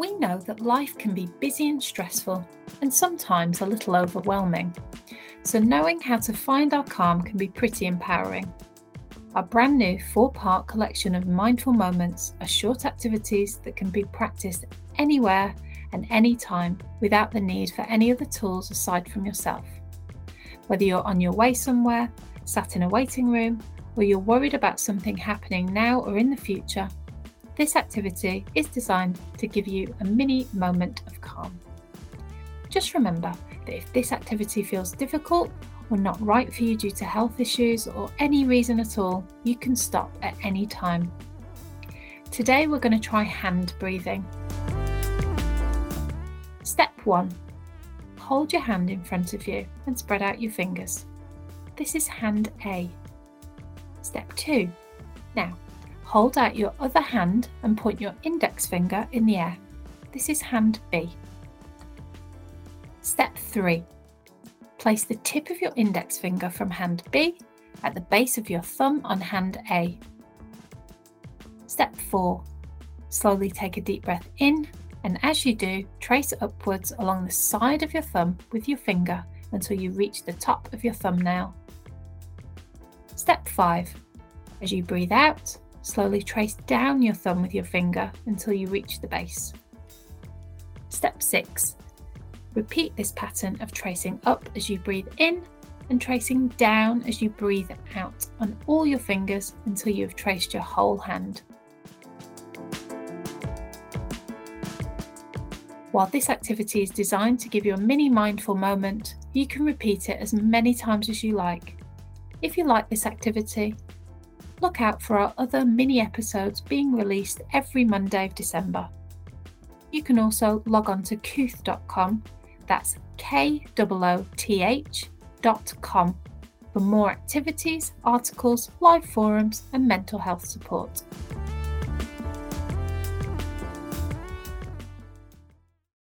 We know that life can be busy and stressful, and sometimes a little overwhelming. So, knowing how to find our calm can be pretty empowering. Our brand new four part collection of mindful moments are short activities that can be practiced anywhere and anytime without the need for any other tools aside from yourself. Whether you're on your way somewhere, sat in a waiting room, or you're worried about something happening now or in the future, this activity is designed to give you a mini moment of calm. Just remember that if this activity feels difficult or not right for you due to health issues or any reason at all, you can stop at any time. Today we're going to try hand breathing. Step 1 Hold your hand in front of you and spread out your fingers. This is hand A. Step 2 Now, hold out your other hand and point your index finger in the air. This is hand B. Step 3 Place the tip of your index finger from hand B at the base of your thumb on hand A. Step 4. Slowly take a deep breath in, and as you do, trace upwards along the side of your thumb with your finger until you reach the top of your thumbnail. Step 5. As you breathe out, slowly trace down your thumb with your finger until you reach the base. Step 6. Repeat this pattern of tracing up as you breathe in and tracing down as you breathe out on all your fingers until you have traced your whole hand. While this activity is designed to give you a mini mindful moment, you can repeat it as many times as you like. If you like this activity, look out for our other mini episodes being released every Monday of December. You can also log on to kooth.com that's K O O T H dot com for more activities, articles, live forums, and mental health support.